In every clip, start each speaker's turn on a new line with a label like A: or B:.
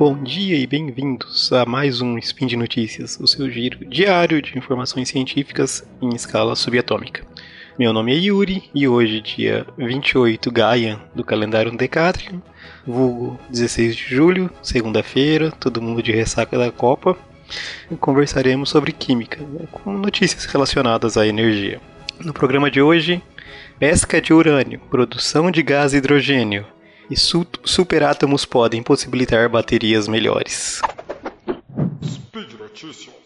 A: Bom dia e bem-vindos a mais um Spin de Notícias, o seu giro diário de informações científicas em escala subatômica. Meu nome é Yuri e hoje, dia 28 Gaia do calendário Decatrium, vulgo 16 de julho, segunda-feira, todo mundo de ressaca da Copa, conversaremos sobre química, né, com notícias relacionadas à energia. No programa de hoje, pesca de urânio, produção de gás hidrogênio e su superátomos podem possibilitar baterias melhores. Speed Notícias.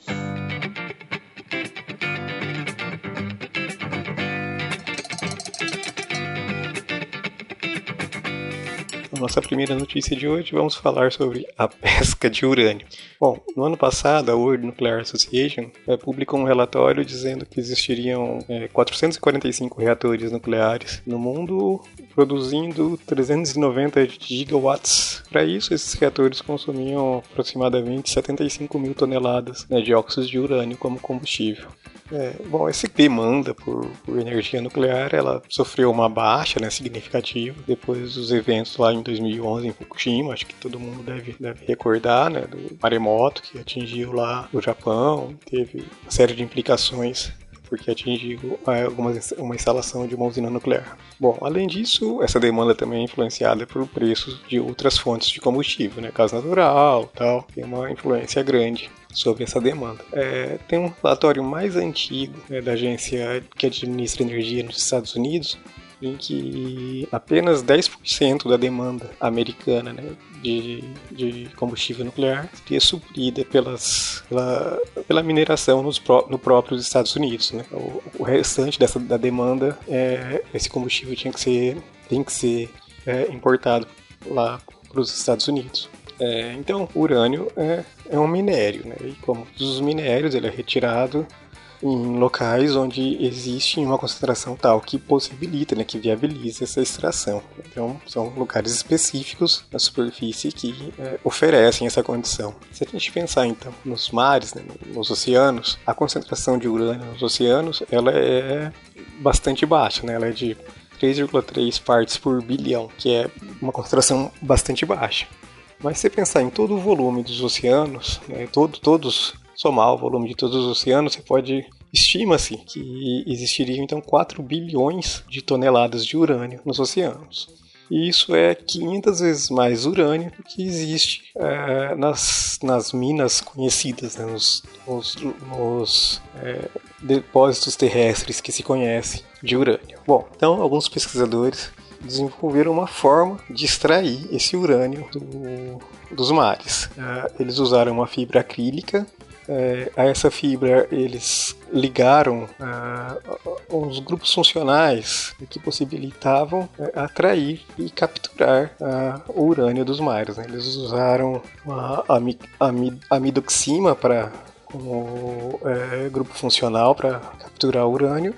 A: nossa primeira notícia de hoje, vamos falar sobre a pesca de urânio. Bom, no ano passado, a World Nuclear Association é, publicou um relatório dizendo que existiriam é, 445 reatores nucleares no mundo, produzindo 390 gigawatts. Para isso, esses reatores consumiam aproximadamente 75 mil toneladas né, de óxidos de urânio como combustível. É, bom, essa demanda por, por, energia nuclear, ela sofreu uma baixa né, significativa depois dos eventos lá em 2011 em Fukushima, acho que todo mundo deve, deve recordar, né, do maremoto que atingiu lá o Japão, teve uma série de implicações porque atingiu é, algumas, uma instalação de uma usina nuclear. Bom, além disso, essa demanda também é influenciada por preços de outras fontes de combustível, né, gás natural, tal, tem uma influência grande sobre essa demanda. É, tem um relatório mais antigo né, da agência que administra energia nos Estados Unidos, em que apenas 10% da demanda americana né, de, de, combustível nuclear seria suprida pelas, pela, pela mineração nos pró no próprios Estados Unidos. Né? O, o, restante dessa, da demanda, é, esse combustível tinha que ser, tem que ser é, importado lá para os Estados Unidos. É, então, urânio é, é um minério, né? e como todos os minérios, ele é retirado em locais onde existe uma concentração tal que possibilita, né, que viabiliza essa extração. Então, são lugares específicos na superfície que é, oferecem essa condição. Se a gente pensar então nos mares, né, nos oceanos, a concentração de urânio nos oceanos ela é bastante baixa, né? ela é de 3,3 partes por bilhão, que é uma concentração bastante baixa. Mas se você pensar em todo o volume dos oceanos, né, todo, todos somar o volume de todos os oceanos, você pode estima-se que existiriam então 4 bilhões de toneladas de urânio nos oceanos. E isso é 500 vezes mais urânio do que existe é, nas, nas minas conhecidas, né, nos, nos, nos é, depósitos terrestres que se conhecem de urânio. Bom, então alguns pesquisadores desenvolveram uma forma de extrair esse urânio do, dos mares. É, eles usaram uma fibra acrílica é, a essa fibra eles ligaram uh, uns grupos funcionais que possibilitavam uh, atrair e capturar uh, o urânio dos mares. Né? Eles usaram a ami amidoxima para como é, grupo funcional para capturar urânio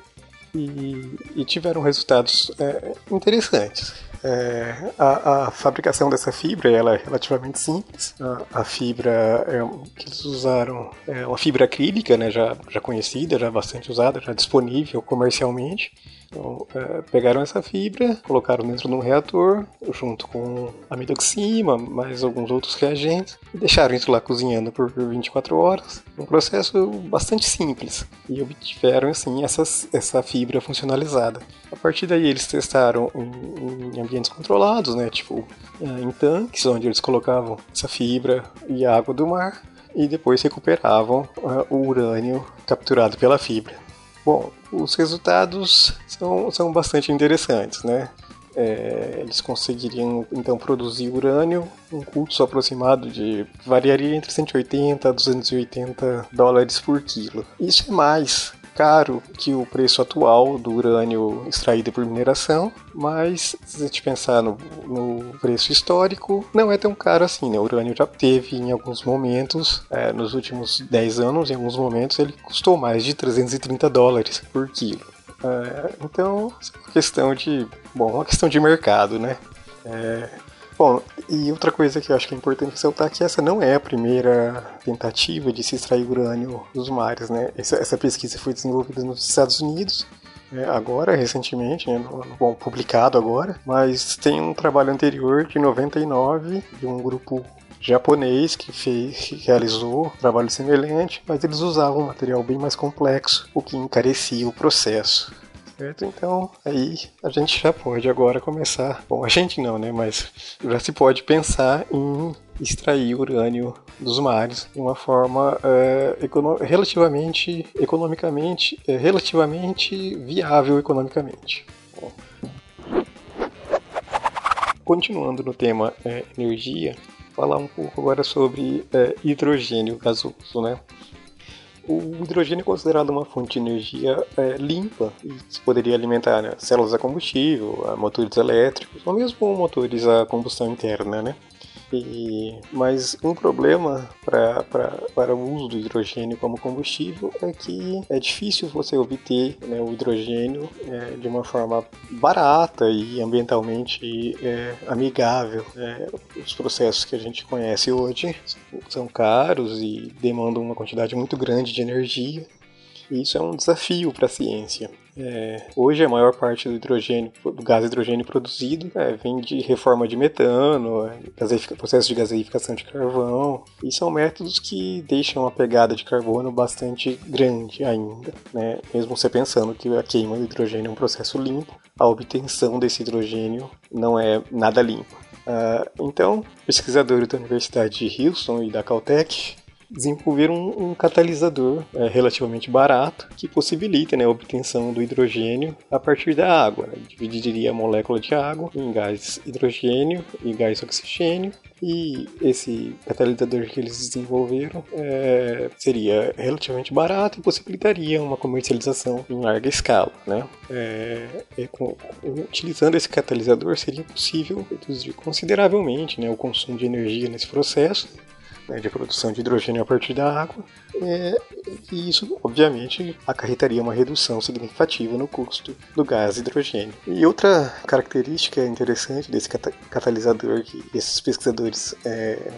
A: e, e tiveram resultados é, interessantes. É, a, a, fabricação dessa fibra ela é relativamente simples. A, a fibra é, que eles usaram é uma fibra acrílica, né, já, já conhecida, já bastante usada, já disponível comercialmente. Então, é, pegaram essa fibra, colocaram dentro de um reator, junto com amidoxima, mais alguns outros reagentes, e deixaram isso lá cozinhando por 24 horas. Um processo bastante simples. E obtiveram, assim, essa, essa fibra funcionalizada. A partir daí, eles testaram em, em ambientes controlados, né, tipo é, em tanques, onde eles colocavam essa fibra e água do mar, e depois recuperavam uh, o urânio capturado pela fibra. Bom, os resultados são, são bastante interessantes, né? É, eles conseguiriam então produzir urânio um custo aproximado de variaria entre 180 a 280 dólares por quilo. Isso é mais caro que o preço atual do urânio extraído por mineração, mas se a gente pensar no, no preço histórico, não é tão caro assim, né? O urânio já teve em alguns momentos, é, nos últimos 10 anos, em alguns momentos, ele custou mais de 330 dólares por quilo. É, então, é uma questão de, bom, uma questão de mercado, né? É, Bom, e outra coisa que eu acho que é importante ressaltar é que essa não é a primeira tentativa de se extrair urânio dos mares, né? Essa, essa pesquisa foi desenvolvida nos Estados Unidos, né, agora, recentemente, né, bom, publicado agora, mas tem um trabalho anterior de 99 de um grupo japonês que fez, que realizou um trabalho semelhante, mas eles usavam um material bem mais complexo, o que encarecia o processo. Certo? Então, aí a gente já pode agora começar. Bom, a gente não, né? Mas já se pode pensar em extrair urânio dos mares de uma forma é, econo relativamente, economicamente, é, relativamente viável economicamente. Bom. Continuando no tema é, energia, falar um pouco agora sobre hidrogênio gasoso, né? O hidrogênio é considerado uma fonte de energia é, limpa e poderia alimentar né, células a combustível, a motores elétricos ou mesmo motores a combustão interna, né? E, mas um problema para o uso do hidrogênio como combustível é que é difícil você obter né, o hidrogênio é, de uma forma barata e ambientalmente é, amigável. É, os processos que a gente conhece hoje são caros e demandam uma quantidade muito grande de energia. E isso é um desafio para a ciência. É, hoje a maior parte do hidrogênio, do gás hidrogênio produzido é, vem de reforma de metano, processo de gaseificação de carvão, e são métodos que deixam a pegada de carbono bastante grande ainda, né? mesmo você pensando que a queima do hidrogênio é um processo limpo, a obtenção desse hidrogênio não é nada limpa. Uh, então, pesquisadores da Universidade de Houston e da Caltech desenvolver um, um catalisador é, relativamente barato que possibilita né, a obtenção do hidrogênio a partir da água. Né? Dividiria a molécula de água em gás hidrogênio e gás oxigênio e esse catalisador que eles desenvolveram é, seria relativamente barato e possibilitaria uma comercialização em larga escala. Né? É, é, com, utilizando esse catalisador seria possível reduzir consideravelmente né, o consumo de energia nesse processo né, de produção de hidrogênio a partir da água, é, e isso, obviamente, acarretaria uma redução significativa no custo do gás hidrogênio. E outra característica interessante desse catalisador que esses pesquisadores é,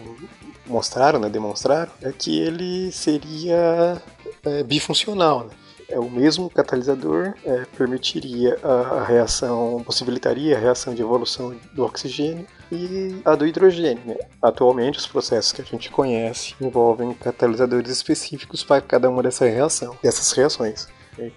A: mostraram, né, demonstraram, é que ele seria é, bifuncional. Né? É o mesmo catalisador é, permitiria a, a, reação, possibilitaria a reação de evolução do oxigênio e a do hidrogênio. Né? Atualmente, os processos que a gente conhece envolvem catalisadores específicos para cada uma dessa reação, dessas reações.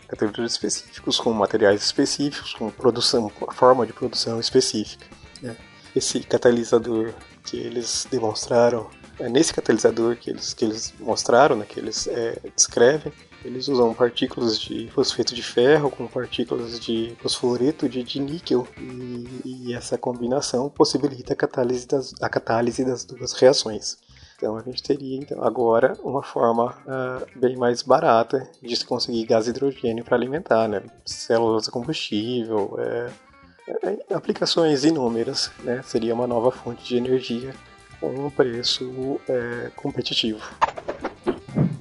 A: Catalisadores específicos com materiais específicos, com produção, forma de produção específica. Né? Esse catalisador que eles demonstraram, é nesse catalisador que eles, que eles mostraram, né, que eles é, descrevem, eles usam partículas de fosfeto de ferro com partículas de fosforeto de, de níquel e, e, essa combinação possibilita a catálise, das, a catálise das duas reações. Então a gente teria então, agora uma forma uh, bem mais barata de se conseguir gás hidrogênio para alimentar, né? células de combustível, é, é, aplicações inúmeras, né? seria uma nova fonte de energia com um preço é, competitivo.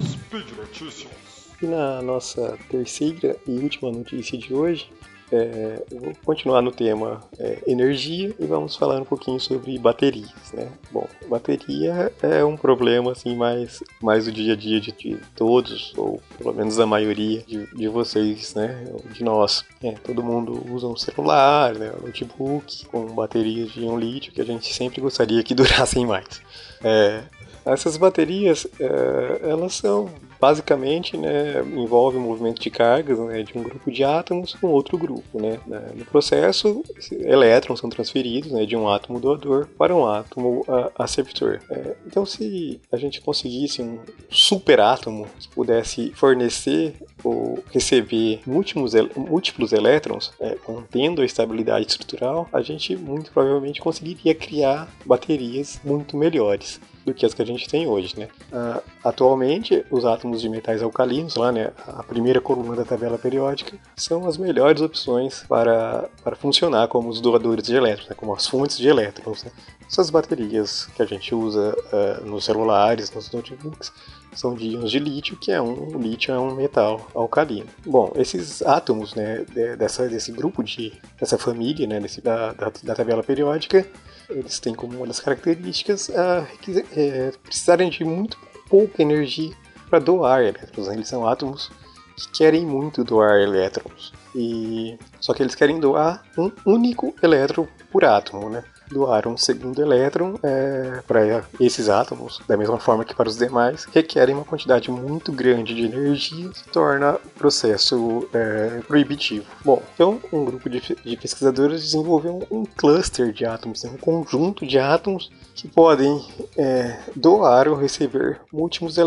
A: Speed Notícias. E na nossa terceira e última notícia de hoje, é, eu vou continuar no tema é, energia e vamos falar um pouquinho sobre baterias, né? Bom, bateria é um problema assim mais, mais do dia a dia de, de todos, ou pelo menos a maioria de, de vocês, né? De nós. É, todo mundo usa um celular, né? um notebook com baterias de um lítio que a gente sempre gostaria que durassem mais. É, essas baterias, é, elas são basicamente, né, envolve o movimento de cargas né, de um grupo de átomos com outro grupo. Né? No processo, elétrons são transferidos né, de um átomo doador para um átomo aceptor. É, então, se a gente conseguisse um superátomo que pudesse fornecer ou receber múltiplos, múltiplos elétrons, é, contendo a estabilidade estrutural, a gente muito provavelmente conseguiria criar baterias muito melhores do que as que a gente tem hoje, né? Uh, atualmente, os átomos de metais alcalinos, lá, né, a primeira coluna da tabela periódica, são as melhores opções para, para funcionar como os doadores de elétrons, né, como as fontes de elétrons. Né? Essas baterias que a gente usa uh, nos celulares, nos notebooks, são de íons de lítio, que é um o lítio é um metal alcalino. Bom, esses átomos, né, dessa, desse grupo de dessa família, né, desse, da, da, da tabela periódica, eles têm como uma das características a é, precisarem de muito pouca energia para doar elétrons. Né? Eles são átomos que querem muito doar elétrons. E só que eles querem doar um único elétron por átomo, né? Doar um segundo elétron é, para esses átomos, da mesma forma que para os demais, requerem uma quantidade muito grande de energia, que torna o processo é, proibitivo. Bom, então um grupo de, de pesquisadores desenvolveu um, cluster de átomos, um conjunto de átomos que podem é, doar ou receber múltiplos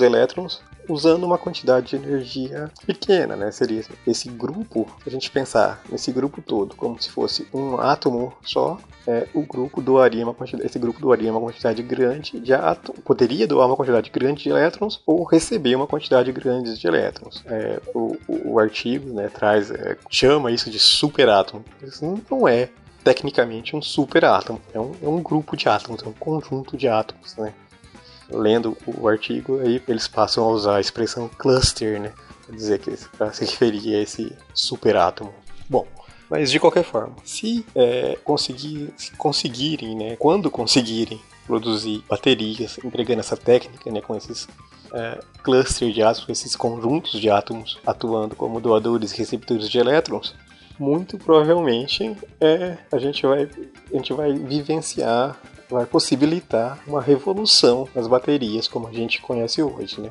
A: elétrons usando uma quantidade de energia pequena, né? Seria esse grupo, se a gente pensar nesse grupo todo como se fosse um átomo só, é, o grupo doaria uma quantidade, esse grupo doaria uma quantidade grande de átomos, poderia doar uma quantidade grande de elétrons ou receber uma quantidade grande de elétrons. É, o, o, o, artigo né, traz, é, chama isso de superátomo. Isso não é tecnicamente um superátomo, é um, é um grupo de átomos, é um conjunto de átomos, né? Lendo o artigo, aí eles passam a usar a expressão cluster, né? Quer dizer que para se referir a esse superátomo. Bom, mas de qualquer forma, se, é, conseguir, se conseguirem, né, quando conseguirem produzir baterias empregando essa técnica, né, com esses é, clusters de átomos, esses conjuntos de átomos atuando como doadores e receptores de elétrons, muito provavelmente é, a gente vai a gente vai vivenciar vai possibilitar uma revolução nas baterias como a gente conhece hoje, né?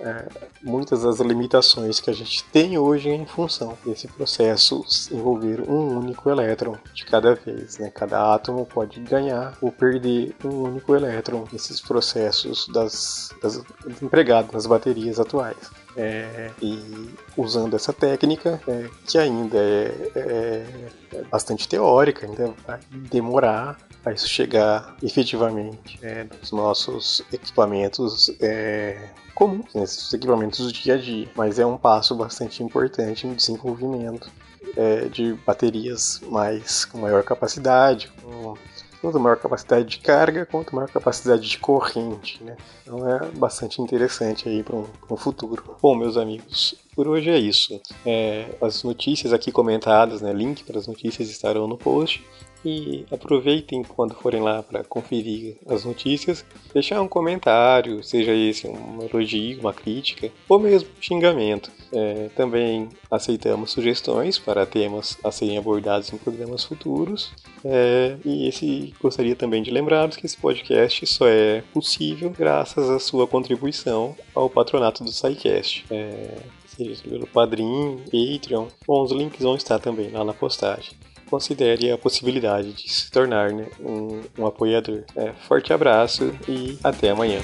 A: É, muitas das limitações que a gente tem hoje em função desse processo envolver um único elétron de cada vez. Né? Cada átomo pode ganhar ou perder um único elétron nesses processos das, das empregados nas baterias atuais. É, e usando essa técnica, é, que ainda é, é, é bastante teórica, ainda vai demorar para isso chegar efetivamente é, nos nossos equipamentos é, comuns, nesses equipamentos do dia a dia. Mas é um passo bastante importante no desenvolvimento é, de baterias mais com maior capacidade, com tanto maior capacidade de carga quanto maior capacidade de corrente, né? Então é bastante interessante aí para um, um, futuro. Bom, meus amigos, por hoje é isso. É, as notícias aqui comentadas, né? Link para as notícias estarão no post. E aproveitem quando forem lá para conferir as notícias, deixar um comentário, seja esse um elogio, uma crítica ou mesmo xingamento. É, também aceitamos sugestões para temas a serem abordados em programas futuros. É, e esse gostaria também de lembrarmos que esse podcast só é possível graças à sua contribuição ao patronato do SciCast. É, seja pelo Padrim, Patreon, bom, os links vão estar também lá na postagem considere a possibilidade de se tornar né, um, um, apoiador. É, forte abraço e até amanhã.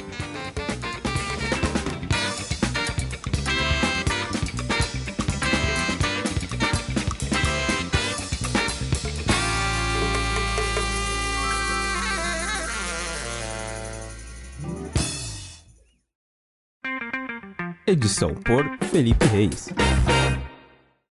B: Edição por Felipe Reis.